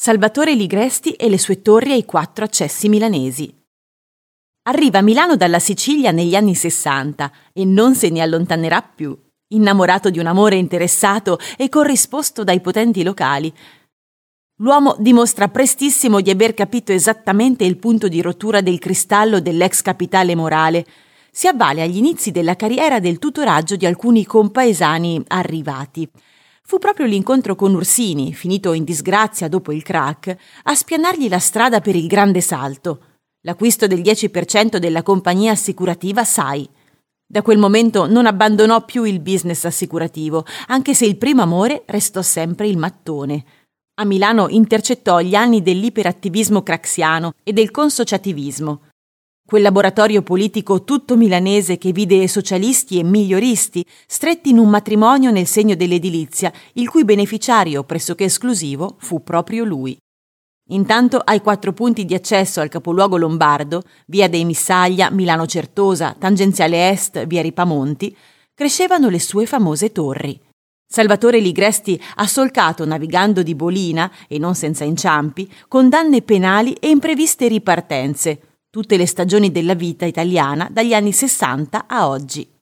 Salvatore Ligresti e le sue torri ai quattro accessi milanesi. Arriva a Milano dalla Sicilia negli anni Sessanta e non se ne allontanerà più, innamorato di un amore interessato e corrisposto dai potenti locali. L'uomo dimostra prestissimo di aver capito esattamente il punto di rottura del cristallo dell'ex capitale morale. Si avvale agli inizi della carriera del tutoraggio di alcuni compaesani arrivati Fu proprio l'incontro con Ursini, finito in disgrazia dopo il crack, a spianargli la strada per il grande salto, l'acquisto del 10% della compagnia assicurativa SAI. Da quel momento non abbandonò più il business assicurativo, anche se il primo amore restò sempre il mattone. A Milano intercettò gli anni dell'iperattivismo craxiano e del consociativismo, quel laboratorio politico tutto milanese che vide socialisti e miglioristi stretti in un matrimonio nel segno dell'edilizia, il cui beneficiario pressoché esclusivo fu proprio lui. Intanto ai quattro punti di accesso al capoluogo lombardo, via dei Missaglia, Milano Certosa, tangenziale est, via Ripamonti, crescevano le sue famose torri. Salvatore Ligresti ha solcato navigando di bolina, e non senza inciampi, condanne penali e impreviste ripartenze, tutte le stagioni della vita italiana dagli anni 60 a oggi.